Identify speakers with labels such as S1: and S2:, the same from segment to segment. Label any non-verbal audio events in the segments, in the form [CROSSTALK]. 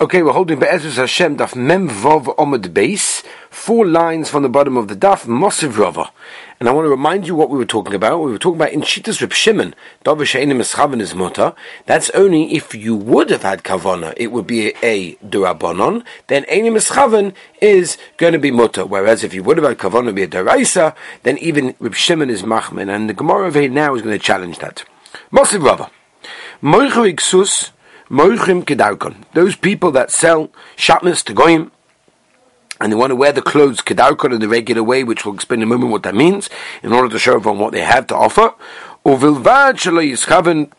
S1: Okay, we're holding Be'ezus Hashem Daf Mem Vov Omid Base, four lines from the bottom of the Daf, Mosiv Rava. And I want to remind you what we were talking about. We were talking about in Shitas Reb Shimon, is Mutter. That's only if you would have had Kavana, it would be a, Durabonon. Then Enim Eschaven is going to be Mutter. Whereas if you would have had Kavana, be a Daraisa, then even Reb Shimon is Machman. And the Gemara of now is going to challenge that. Mosiv Rava. Moichu Moichim Kedarkon. Those people that sell shatnas to goyim, and they want to wear the clothes kedarkon in the regular way, which we'll explain in a moment what that means, in order to show everyone what they have to offer. Uvilvad shelo yischaven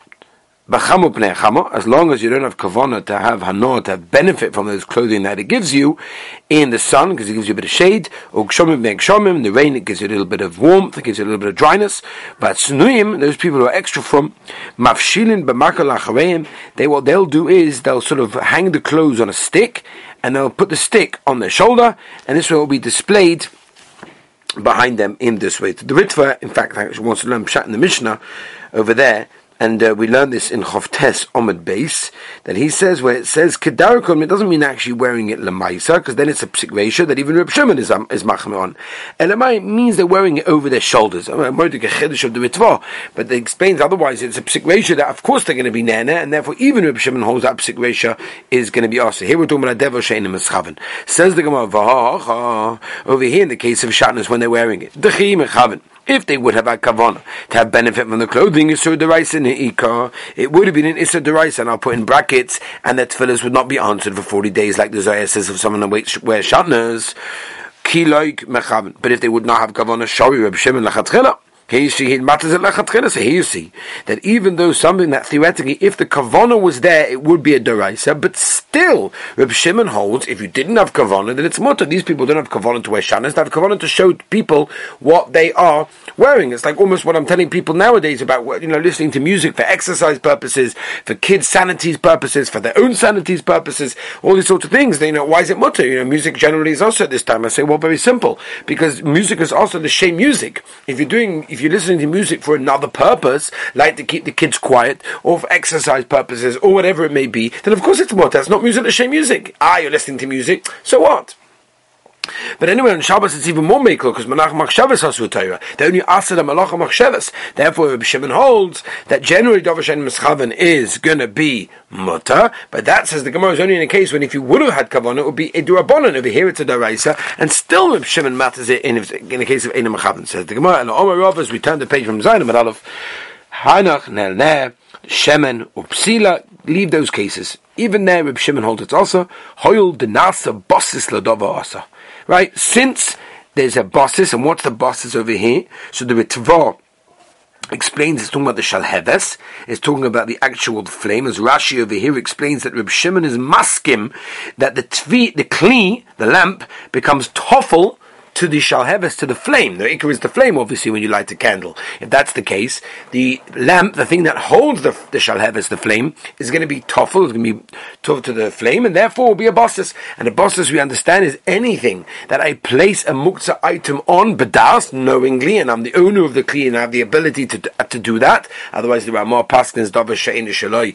S1: as long as you don't have kavana to have hanor to have benefit from those clothing that it gives you in the sun because it gives you a bit of shade or in the rain it gives you a little bit of warmth it gives you a little bit of dryness but sunuim those people who are extra from mafshilin they what they'll do is they'll sort of hang the clothes on a stick and they'll put the stick on their shoulder and this will be displayed behind them in this way. The Ritva, in fact, actually wants to learn Pshat in the Mishnah over there, and uh, we learn this in Chovtes Omid Base, that he says where it says Kedarakum, it doesn't mean actually wearing it Lamaisa, because then it's a psik ratio that even Reb Shimon is, um, is machme on. Elamai means they're wearing it over their shoulders. I mean, of the but it explains otherwise it's a psik ratio that of course they're going to be nana, and therefore even Reb Shimon holds that psik ratio is going to be also. Here we're talking about a Devo Shein Meschaven. Says the Gemara, over here in the case of Shatnez when they're wearing it. Dechi Mechaven. If they would have had kavana to have benefit from the clothing, Isur Derais in the Ikar, it would have been an Isur Derais, and I'll put in brackets, and that tefillahs would not be answered for 40 days like the Zohar says of someone who wears shatnez. But if they would not have kavana, Shari Reb Shimon Lachatchila. You see, that even though something that theoretically, if the kavana was there, it would be a deraisa, but still, Reb Shimon holds if you didn't have kavana, then it's mutter. These people don't have kavana to wear shanas; they have kavana to show people what they are wearing. It's like almost what I'm telling people nowadays about you know listening to music for exercise purposes, for kids' sanities purposes, for their own sanities purposes, all these sorts of things. You know, why is it mutter? You know, music generally is also at this time. I say, well, very simple, because music is also the same music. If you're doing if you're listening to music for another purpose, like to keep the kids quiet, or for exercise purposes, or whatever it may be, then of course it's what? That's not music, it's shame music. Ah, you're listening to music, so what? But anyway, on Shabbos it's even more makel because Menach Machshavas Hasu Torah. They only ask the Malach Machshavas. Therefore, Rabbi Shimon holds that generally Dovashen Mischaven is going to be mutter, but that says the Gemara is only in a case when if you would have had kavanah, it would be a durabonon. Over here it's a daraisa, and still Rabbi Shimon matters it in, in the case of Einim Machaven. Says the Gemara, and Omer Rav, as we turn the page from Zayin, but Aleph, Hanach, Nel Ner, Shemen, Upsila, leave those cases. Even there, Rabbi Shimon holds it also. Hoyul denasa bossis ladova asa. Right? Since there's a bosses, and what's the bosses over here? So the Ritva explains it's talking about the shalheves, it's talking about the actual flame, as Rashi over here explains that Reb Shimon is maskim, that the tvi, the kli, the lamp, becomes toffel to the shalheves, to the flame. The ikar is the flame, obviously, when you light a candle. If that's the case, the lamp, the thing that holds the, the shalheves, the flame, is going to be toffel, it's going to be tough to the flame, and therefore will be a bosses. And a bosses, we understand, is anything that I place a muktzah item on, bedas, knowingly, and I'm the owner of the kli, and I have the ability to, to do that. Otherwise, there are more paskins, davar she'in shaloi,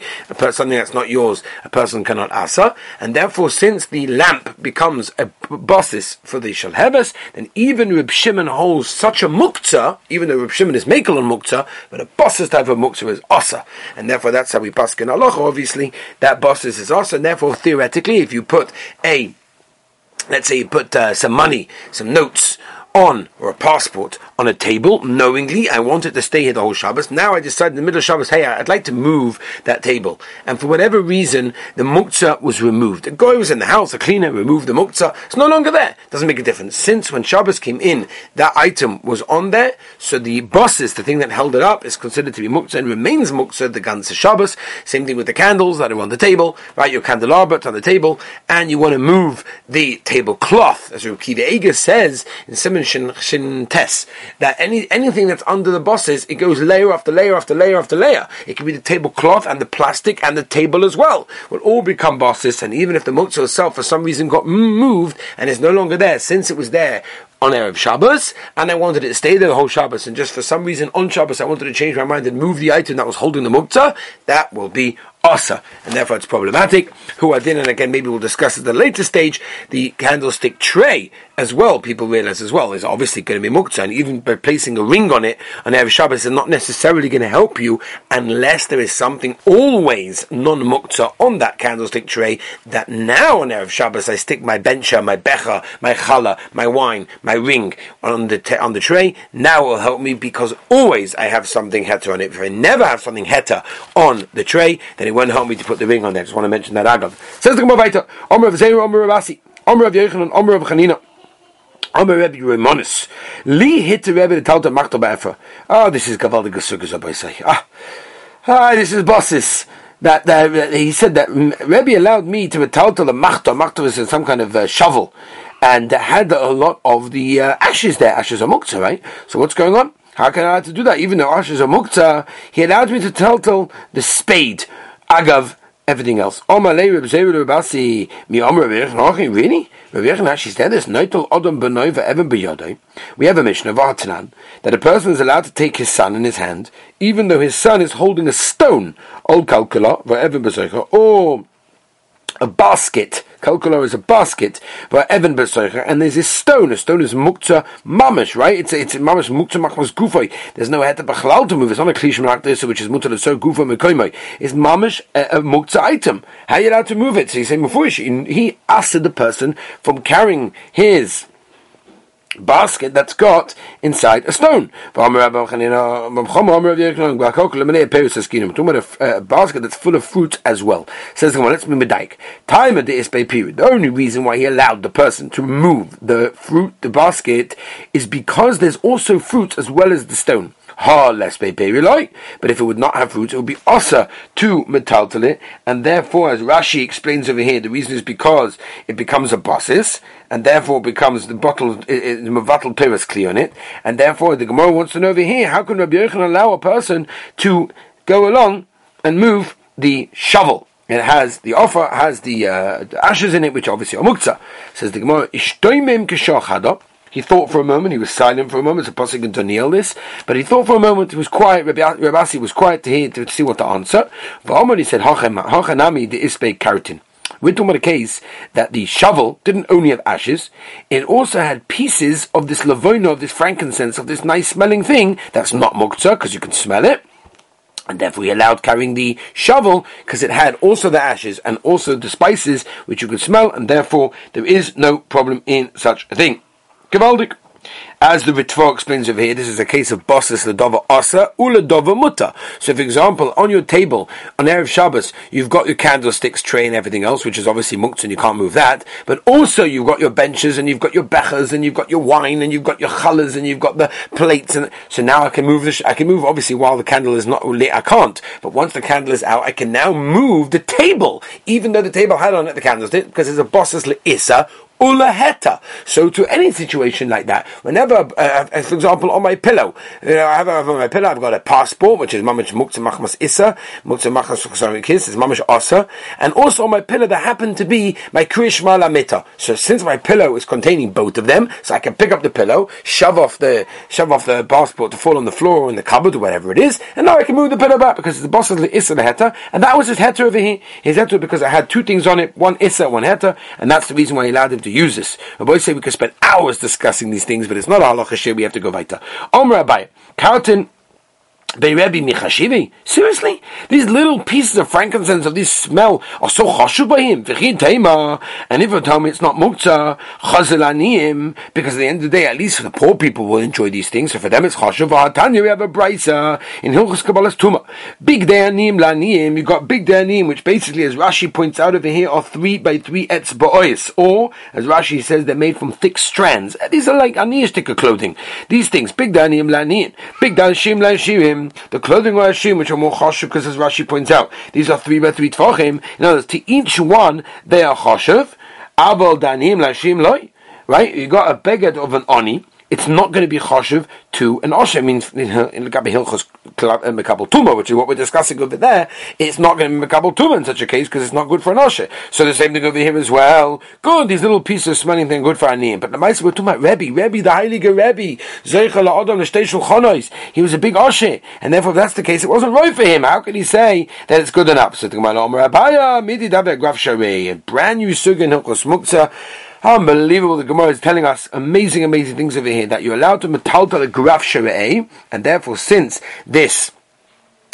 S1: something that's not yours, a person cannot asa. And therefore, since the lamp becomes a bosses for the shalheves, then even Reb Shimon holds such a muktzah, even though Reb Shimon is makel on muktzah, but a bosses type of muktzah is asa, and therefore that's how we pass in Allah. Obviously, that bosses is asa, and therefore theoretically, if you put a let's say you put uh, some money, some notes on or a passport on a table knowingly. I wanted to stay here the whole Shabbos. Now I decided in the middle of Shabbos, hey, I'd like to move that table. And for whatever reason, the muktzah was removed. The guy was in the house, the cleaner removed the muktzah. It's no longer there. Doesn't make a difference. Since when Shabbos came in, that item was on there. So the bosses, the thing that held it up, is considered to be muktzah and remains muktzah the ganze Shabbos. Same thing with the candles that are on the table, right? Your candelabra on the table, and you want to move the tablecloth, as Rukiva Eger says in Simon Shin Tes, that any anything that's under the bosses, it goes layer after layer after layer after layer. It can be the tablecloth and the plastic and the table as well. Will all become bosses, and even if the motzah itself for some reason got moved and is no longer there, since it was there on Erev Shabbos, and I wanted it to stay there the whole Shabbos, and just for some reason on Shabbos I wanted to change my mind and move the item that was holding the muktzah, that will be asa, and therefore it's problematic. Who are then, and again, maybe we'll discuss at the later stage, the candlestick tray as well, people realize as well, is obviously going to be muktzah, and even by placing a ring on it on Erev Shabbos is not necessarily going to help you unless there is something always non-muktzah on that candlestick tray that now on Erev Shabbos I stick my bencha, my becha, my challah, my wine, my ring on the, te- on the tray, now it will help me because always I have something heter on it. If I never have something heter on the tray, then it won't help me to put the ring on there. I just want to mention that agav. Says the Gemara Omer of Zera, Omer of Asi, Omer of Yechanan, Omer of Chanina. Omer Rebbe Remonis. Li hit the Rebbe the Talta Machta Ba'efa. Oh, this is Gavaldig say. Ah, ah, this is bosses. That, that he said that Rebbe allowed me to talta the Machta. Machta was some kind of uh, shovel. And had a lot of the uh, ashes there. Ashes are muktzah, right? So what's going on? How can I to do that? Even though ashes are muktzah, he allowed me to tell the spade. Agav, everything else. Really? Rabbi Yechon actually said this. We have a mission of Artanan that a person is allowed to take his son in his hand, even though his son is holding a stone, or a basket. Kalkula is a basket, but Evan Besoicher, and there's this stone. A stone is mukta mamish, right? It's it's mamish mukta machmas gufay. There's no head to to move. It's not a klishim this, which is mutar so gufa mekoimai. It's mamish uh, a, a mukta item. How are you allowed to move it? So you say before he asked the person from carrying his basket that's got inside a stone. Uh, a uh, basket that's full of fruit as well. Says the let's be medaik. Time of the isbay period. The only reason why he allowed the person to remove the fruit, the basket, is because there's also fruit as well as the stone. Ha less like. But if it would not have fruit, it would be osa to metaltal it, and therefore, as Rashi explains over here, the reason is because it becomes a basis, and therefore becomes the bottle the mevatel teres clear on it, and therefore the Gemara wants to know over here how can Rabbi Yochanan allow a person to go along and move the shovel? it has the offer has the, uh, the ashes in it, which obviously are muktzah. Says the Gemara, ishtoimim he thought for a moment, he was silent for a moment, it's a possible to kneel this, but he thought for a moment, he was quiet, Rabbi Asi was quiet to hear, to see what to answer. V'omar, he said, Hachanami the ispe karatin. We're talking about a case that the shovel didn't only have ashes, it also had pieces of this lavoina, of this frankincense, of this nice smelling thing, that's not muktzah, because you can smell it. And therefore, he allowed carrying the shovel because it had also the ashes and also the spices which you could smell, and therefore there is no problem in such a thing. As the Ritva explains over here, this is a case of bosses ledova asa uledova muta. So, for example, on your table on erev Shabbos, you've got your candlesticks tray and everything else, which is obviously muktzah and you can't move that. But also, you've got your benches and you've got your bechas and you've got your wine and you've got your challahs and you've got the plates. And so now I can move the I can move obviously while the candle is not lit. I can't. But once the candle is out, I can now move the table, even though the table had on it the candlestick, because it's a bosses le'isa ulaheta. So to any situation like that, whenever, uh, uh, for example, on my pillow, you know, I have, on my pillow, I've got a passport, which is mamish muktzah machmas issa, muktzah machmas kiss is mamish asa, and also on my pillow there happened to be my krish malamita. So since my pillow is containing both of them, so I can pick up the pillow, shove off the shove off the passport to fall on the floor or in the cupboard or whatever it is, and now I can move the pillow back because it's the boss of the issa the heta, and that was his heta over here. His heta because I had two things on it, one issa, one heta, and that's the reason why he allowed him to use this. Rabbi say we could spend hours discussing these things, but it's not halacha we have to go weiter. Omer Abai, Carlton Rebbe Michashivi? Seriously? These little pieces of frankincense of this smell are so chashuv by him. And if you tell me it's not muktzah, chazelaniyim, because at the end of the day, at least the poor people will enjoy these things. So for them it's chashuv. Tanya, we have a brisa in Hilchus Kabbalah's Tuma. Big dayanim laniyim. You got big dayanim, which basically, as Rashi points out over here, are three by three etz ba'ois. Or, as Rashi says, they're made from thick strands. These are like aniya sticker clothing. These things, big dayanim laniyim. Big dayanim the clothing of Hashim, which are more chashuv, because as Rashi points out, these are three by three tvachim. In other words, to each one they are chashuv. Abel danim lashim loy. Right? You got a beged of an oni it's not going to be choshev to an osher. It means in the Gabi Hilchos uh, Mekabel Tuma, which is what we're discussing over there. It's not going to be Mekabel Tuma in such a case because it's not good for an osher. So the same thing over here as well. Good, these little pieces of smelling thing good for a aniyim. But the Maisa we're talking about Rebbe, Rebbe, the Heilige Rebbe, Zeichel Adam Chonois. He was a big osher, and therefore if that's the case, it wasn't right for him. How can he say that it's good enough? So the Gemara Omer Abaya Midi Dabe Graf Sharei, a brand new suga in Hilchos Muktzah. Unbelievable. The Gemara is telling us amazing, amazing things over here that you're allowed to metalta the graf sherei, eh? and therefore, since this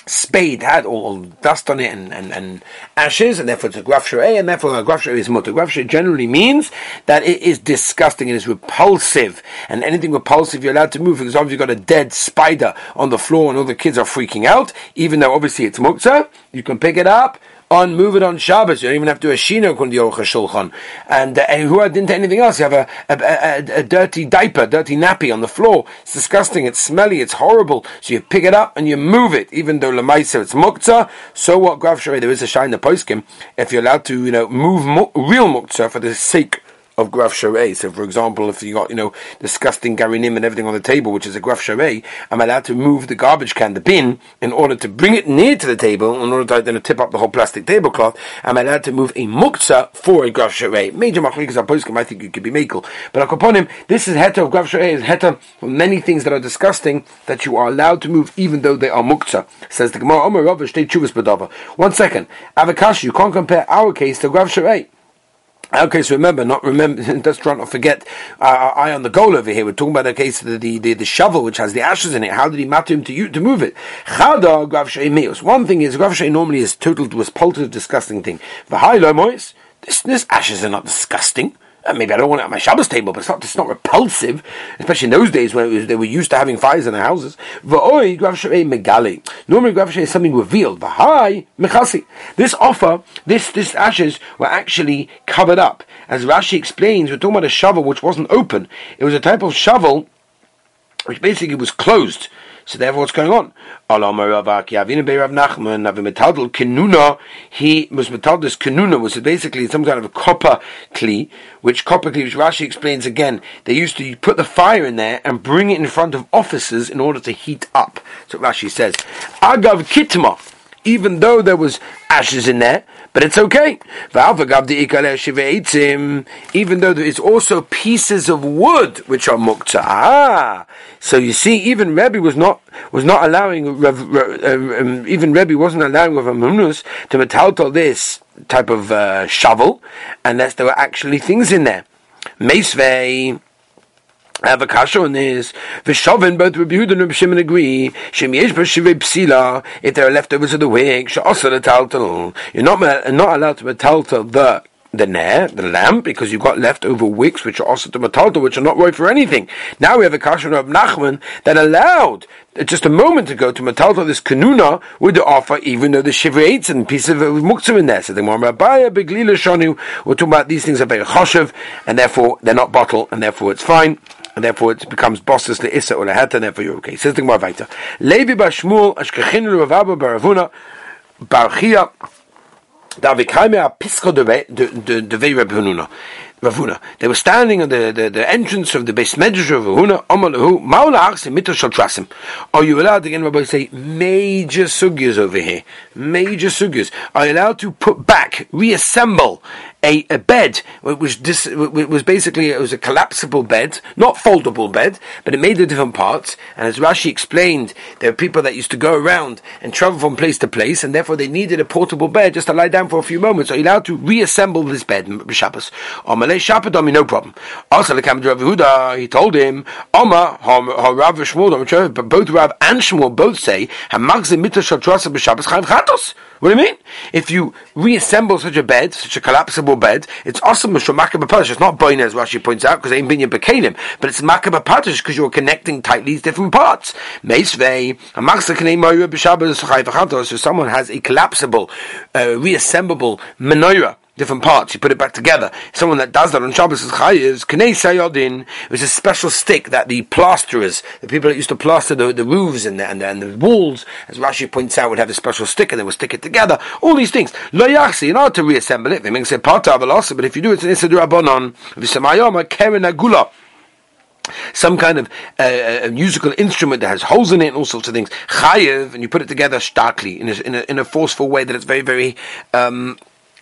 S1: spade had all, dust on it and, and, and ashes, and therefore it's a graf sherei, eh? and therefore a graf sherei is mutter. Graf sherei generally means that it is disgusting, it is repulsive, and anything repulsive you're allowed to move. For example, you've got a dead spider on the floor and all the kids are freaking out, even though obviously it's muktzah, you can pick it up, on move it on Shabbos. You don't even have to do a shino kun shulchan. And uh, who are into anything else? You have a, a, a, a, dirty diaper, dirty nappy on the floor. It's disgusting. It's smelly. It's horrible. So you pick it up and you move it, even though lemaisa it's muktzah. So what? Grav there is a shine the poskim. If you're allowed to, you know, move mu- real muktzah for the sake of graf sharei. So, for example, if you got you know disgusting garinim and everything on the table, which is a graf sharei, I'm allowed to move the garbage can, the bin, in order to bring it near to the table, in order to then tip up the whole plastic tablecloth. I'm allowed to move a muktzah for a graf sharei. Major machlikas aposkim, I think it could be makel, but upon him, this is heter of graf sharei is heter many things that are disgusting that you are allowed to move, even though they are muktzah. Says the Gemara. One second, avakash, you can't compare our case to graf sharei. Okay, so remember, not remember, [LAUGHS] let's try not forget uh, our eye on the goal over here. We're talking about the case of the, the, the, shovel which has the ashes in it. How did he matter him to you to move it? One thing is, grav normally is total, was polted, disgusting thing. V'hai mois. This, this ashes are not disgusting. Uh, maybe I don't want it on my Shabbos table, but it's not, it's not repulsive, especially in those days when was, they were used to having fires in their houses. Normally, Grav is something revealed. This offer, this, this ashes were actually covered up. As Rashi explains, we're talking about a shovel which wasn't open. It was a type of shovel which basically was closed. So therefore, what's going on? He was this kenuna was basically some kind of a copper kli, which copper kli, which Rashi explains again, they used to put the fire in there and bring it in front of officers in order to heat up. So Rashi says, Agav kitma, even though there was ashes in there, but it's okay. Even though there is also pieces of wood which are mukta. Ah, so you see, even Rebbe was not was not allowing uh, um, even Rebbe wasn't allowing Rav Amunus to metaltal this type of uh, shovel unless there were actually things in there. I have a kasha on this. V'shovin, both Rabbi Yehuda and Rabbi Shimon agree. Shem yesh b'shivei psila, if there are leftovers of the wig, she'osa l'taltal. You're not, not allowed to metaltal the the nair, the lamp, because you've got leftover wicks which are also to metaltal, which are not right for anything. Now we have a kasha of Nachman that allowed just a moment ago to metaltal this kanuna with the offer, even though the shivrates and piece of muktzah in there. So the Gemara Abaya, Beglila Shanu, we're talking about these things are very choshev, and therefore they're not bottle, and therefore it's fine and therefore it becomes bosses le'issa or le'heta, and therefore you're okay. Says the Gemara weiter. Levi b'shmul ashkechin l'ravaba baravuna barchia davikaime a pisco de vei Rabbi Ravuna. They were standing at the, the, the entrance of the base medrash of Ravuna. Amalahu maula achsim mitzvah shal. Are you allowed again? Rabbi say major sugyas over here. Major sugyas. Are you allowed to put back, reassemble a, a bed which dis, was basically it was a collapsible bed, not foldable bed, but it made the different parts. And as Rashi explained, there were people that used to go around and travel from place to place, and therefore they needed a portable bed just to lie down for a few moments. Are you allowed to reassemble this bed, Shabbos? Or Malay Shabbadomi, no problem. Also, the Rav Yehuda, he told him, Oma, Rav Shmuel, both Rav and Shmuel both say, Hamagzim. What do you mean? If you reassemble such a bed, such a collapsible bed, it's awesome Padish. It's not Boina, as Rashi points out, because ain't Binya Bekanim, but it's Makaba Padish because you're connecting tightly these different parts. Meisvei, so someone has a collapsible, uh, reassemblable menorah different parts. You put it back together. Someone that does that on Shabbos is chayiv. Knei sayodin. It was a special stick that the plasterers, the people that used to plaster the, the roofs and the, and, the, and the walls, as Rashi points out, would have a special stick and they would stick it together. All these things. Lo yachsi. In order to reassemble it, they make say part of but if you do it, it's an isidra bonon. V'samayoma keren agula some kind of uh, a musical instrument that has holes in it and all sorts of things. Chayev, and you put it together starkly in a, in a, in a forceful way that it's very, very um,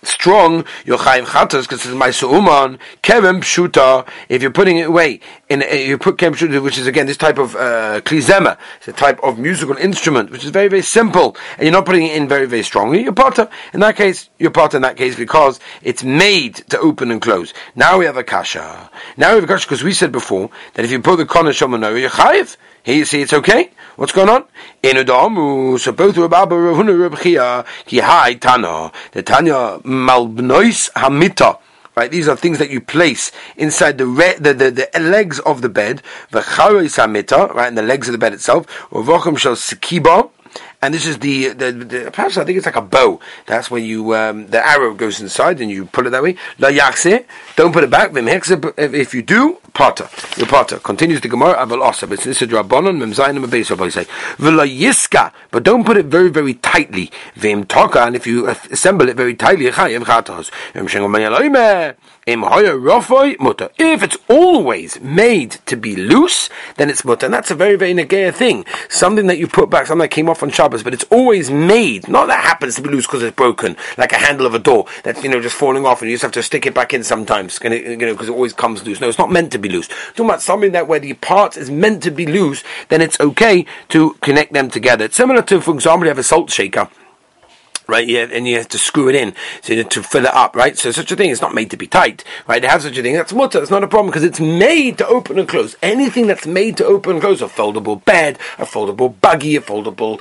S1: strong, Yochayim Chatas, because it's my Su'uman, Kevem Pshuta, if you're putting it away, in, you put Kevem Pshuta, which is again this type of uh, klizema, it's a type of musical instrument, which is very, very simple, and you're not putting it in very, very strongly, you're potter. In that case, you're potter in that case because it's made to open and close. Now we have a kasha. Now we have a kasha because we said before that if you put the Konesh Shomanori, you're chayiv. Here you see it's okay. What's going on? In Adamu, so both Rabbi Ravuna Rabbi Chia, ki hai Tana, the Tanya malbnois hamita. Right, these are things that you place inside the, re- the, the, the legs of the bed, the hamita, right, and the legs of the bed itself, or vocham shel sikiba, and this is the, the, the, perhaps I think it's like a bow. That's when you um, the arrow goes inside and you pull it that way. La yakse, don't put it back. If you do, potter, your potter continues the gemara aval osa. But this is rabbanon memzayin membeis say v'la yiska, but don't put it very very tightly. Vim and if you assemble it very tightly, chayim chatos. If it's always made to be loose, then it's mutter. And that's a very, very negaya thing. Something that you put back, something that came off on Shabbos, but it's always made. Not that happens to be loose because it's broken, like a handle of a door that's, you know, just falling off and you just have to stick it back in sometimes, you know, because it always comes loose. No, it's not meant to be loose. Talking about something that where the part is meant to be loose, then it's okay to connect them together. It's similar to, for example, you have a salt shaker right? Yeah, and you have to screw it in to, to fill it up, right? So such a thing is not made to be tight, right? To have such a thing, that's mutter. It's not a problem because it's made to open and close. Anything that's made to open and close, a foldable bed, a foldable buggy, a foldable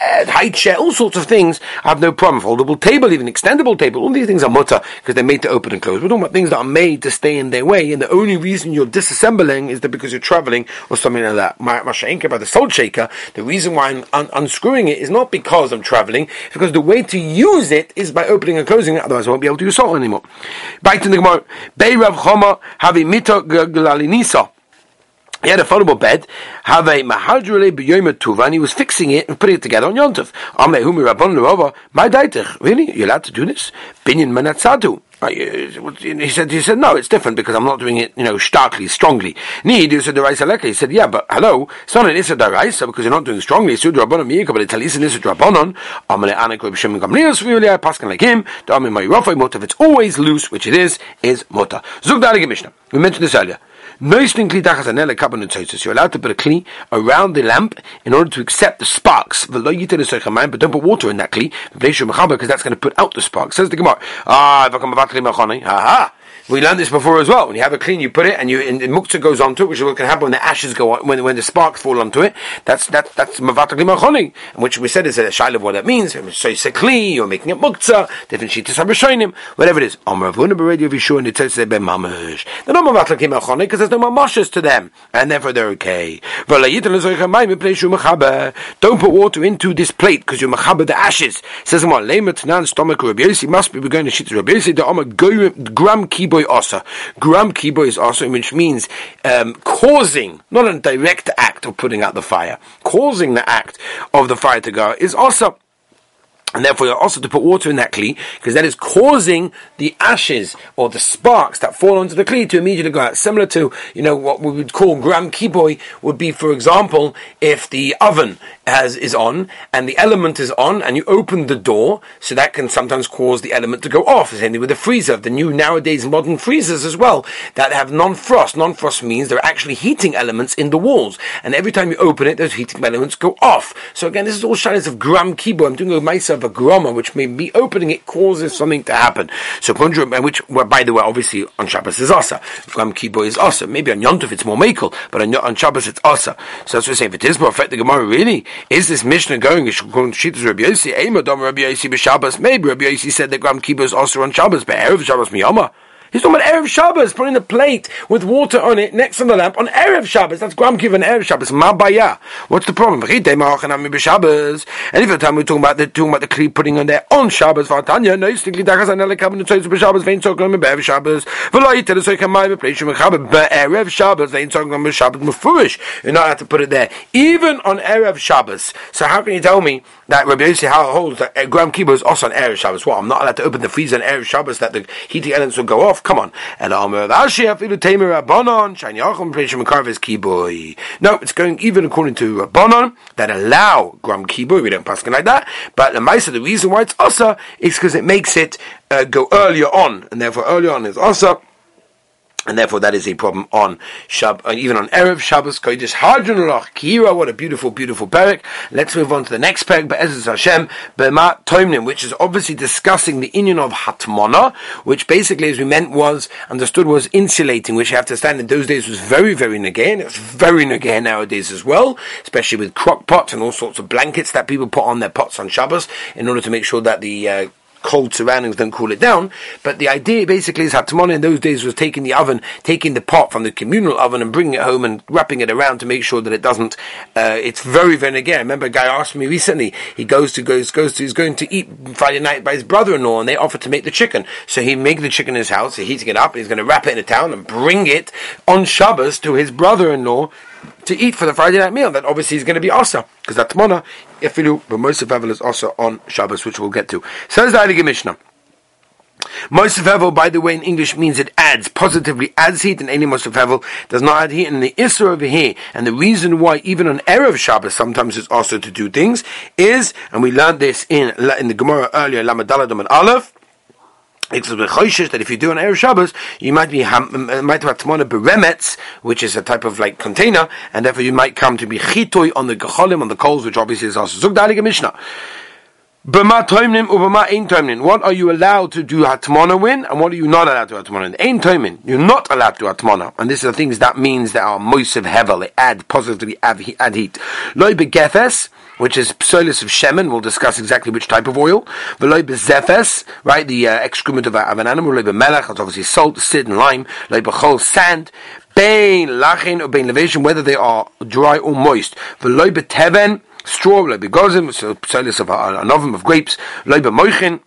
S1: height chair, all sorts of things. I have no problem. Foldable table, even extendable table. All these things are mutter because they're made to open and close. We're talking about things that are made to stay in their way, and the only reason you're disassembling is that because you're traveling or something like that. My Mashainka by the salt shaker, the reason why I'm un- unscrewing it is not because I'm traveling, it's because the way to use it is by opening and closing it, otherwise I won't be able to use salt anymore. Back in the Gemara. Beirav Choma have a mito glalinisa. He had a foldable bed, have a mahadrele b'yom and he was fixing it and putting it together on Yontov. Ame humi rabon lerova, my daitich. Really? You're allowed to do this? Binyan manatzadu. He said, he said, no, it's different because I'm not doing it, you know, starkly, strongly. Need is a deraisa He said, yeah, but hello, it's not an issa because you're not doing strongly. Sud rabbanon miyika, but it's an issa rabbanon. Amale anako b'shem gamliel really I paskin like him. Da'amim my rafay mota. If it's always loose, which it is, is mota. Zug Mishnah. We mentioned this earlier. You're allowed to put a kli around the lamp in order to accept the sparks. But don't put water in that kli because that's going to put out the sparks. Says the Gemara. Ah, ha we learned this before as well. When you have a clean, you put it, and you and, and muktzah goes onto it, which is what can happen when the ashes go on, when when the sparks fall onto it. That's that that's mavatak limachoning, which we said is a shail of what that means. So you say clean, you're making it muktzah, different shittas habeshoinim, whatever it is. And it says they're not mavatak limachoning because there's no mamashes to them, and therefore they're okay. Don't put water into this plate because you're machaber the ashes. Says what? Lemet nan stomach Rabbi must be going to shit Rabbi The Amar gram kibo kiboy asa. Gram kiboy is also, which means um, causing, not a direct act of putting out the fire, causing the act of the fire to go is also and therefore, you're also to put water in that kli, because that is causing the ashes or the sparks that fall onto the kli to immediately go out. Similar to, you know, what we would call gram kiboy would be, for example, if the oven has, is on and the element is on and you open the door, so that can sometimes cause the element to go off. The same with the freezer, the new nowadays modern freezers as well, that have non-frost. Non-frost means there are actually heating elements in the walls. And every time you open it, those heating elements go off. So again, this is all shadows of gram kiboy. I'm doing a myself a groma, which may be opening it causes something to happen. So which, well, by the way, obviously on Shabbos is asa. Gram kibo is asa. Maybe on Yontov it's more makel, but on, on Shabbos it's asa. So that's what we're saying. If it is more perfect, the Gemara really is this Mishnah going? According to Rabbi Eimadom Rabbi b'Shabbos. Maybe Rabbi Yossi said that Gram is asa on Shabbos, but Erev Shabbos miyama. He's talking about Erev Shabbos, putting a plate with water on it next to the lamp on Erev Shabbos. That's Gram Kiv and Erev Shabbos. Mabaya. What's the problem? And if the time we're talking about the talking about the kli putting on there on Shabbos, Vatanya, no, the dachas and ele kabin tzoyz b'Shabbos, vein tzoglam b'Erev Shabbos, v'lo yitel so kamay b'pleishim mechaber b'Erev Shabbos, vein tzoglam b'Shabbos mefurish. You're not allowed to put it there, even on Erev Shabbos. So how can you tell me that Rabbi Yossi how holds that uh, Gram Kibbutz is also on Erev Shabbos. What? I'm not allowed to open the freezer on Erev Shabbos that the heating elements will go off. Come on. And Amar Rashi afilu Tamer Rabbanon Shani Yachum Preshim Karves Kiboy. No, it's going even according to Rabbanon that allow Gram Kiboy. We don't pass like that. But the Maisa, the reason why it's also is because it makes it uh, go earlier on, and therefore earlier on is also and therefore that is a problem on uh, even on Erev Shabbos Kodesh Hadron Kira. What a beautiful, beautiful parak. Let's move on to the next parak, Be'ezus Hashem Be'ma Toimnim, which is obviously discussing the union of Hatmona, which basically, as we meant, was understood was insulating, which you have to understand in those days was very, very negain. It's very negain nowadays as well, especially with crock pots and all sorts of blankets that people put on their pots on Shabbos in order to make sure that the uh, cold surroundings don't cool it down. But the idea basically is Hatmana in those days was taking the oven, taking the pot from the communal oven and bringing it home and wrapping it around to make sure that it doesn't, uh, it's very, very again. Remember a guy asked me recently, he goes to, goes, goes to, he's going to eat Friday night by his brother-in-law and they offer to make the chicken. So he make the chicken in his house, he's heating it up, he's going to wrap it in a towel and bring it on Shabbos to his brother-in-law to eat for the Friday night meal. That obviously is going to be asa because that tmona ifilu b'mosav hevel is also on Shabbos, which we'll get to. Says the Heilige Mishnah. Mosav hevel, by the way, in English means it adds, positively adds heat, and any Mosav hevel does not add heat. And the Isra over here, and the reason why even on Erev Shabbos sometimes it's also to do things, is, and we learned this in, in the Gemara earlier, Lamadaladim and Aleph, it's a choishish that if you do an Erev Shabbos, you might be might have tmona beremetz, which is a type of like container, and therefore you might come to be chitoy on the gecholim on the coals, which obviously is also zugdalige mishnah. What are you allowed to do hatmana win, and what are you not allowed to hatmana win? Ein You're not allowed to hatmana, and this is the things that means that are moisev hevel. They add positively add heat. Loi begefes, which is psolis of shemen. We'll discuss exactly which type of oil. V'loi bezefes, right, the uh, excrement of, of an animal. Loi bemelech, that's obviously salt, sid, and lime. Loi bechol, sand. Bein lachin or bein levation, whether they are dry or moist. V'loi beteven straw, like begozim, so psalis of an oven of grapes, loiba moichin,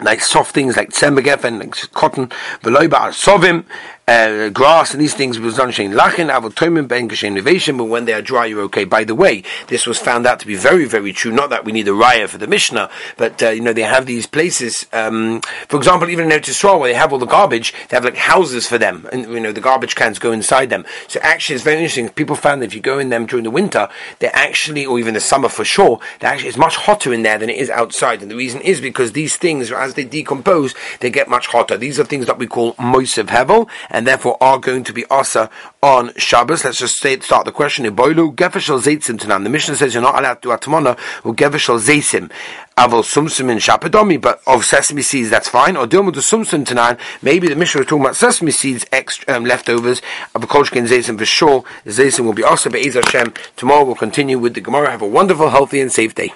S1: like soft things like tsembegefen, like cotton, veloiba sovim, uh, grass and these things was done shein lachin avotoimim ben kashem innovation, but when they are dry, you're okay. By the way, this was found out to be very, very true. Not that we need a raya for the Mishnah, but uh, you know they have these places. Um, for example, even in Eretz where they have all the garbage, they have like houses for them, and you know the garbage cans go inside them. So actually, it's very interesting. People found that if you go in them during the winter, they're actually, or even the summer for sure, they actually it's much hotter in there than it is outside. And the reason is because these things, as they decompose, they get much hotter. These are things that we call moisev hevel and therefore are going to be asa on Shabbos. Let's just say, start the question. The Mishnah says you're not allowed to do atmana or gefeshel zeitzim. Avol sumsum in shapadomi, but of sesame seeds that's fine. Or dilma to sumsum tanan. Maybe the Mishnah is talking about sesame seeds, extra, um, leftovers. Avakolshkin zeitzim for sure. Zeitzim will be asa. But Hashem. Tomorrow we'll continue with the Gemara. Have a wonderful, healthy, and safe day.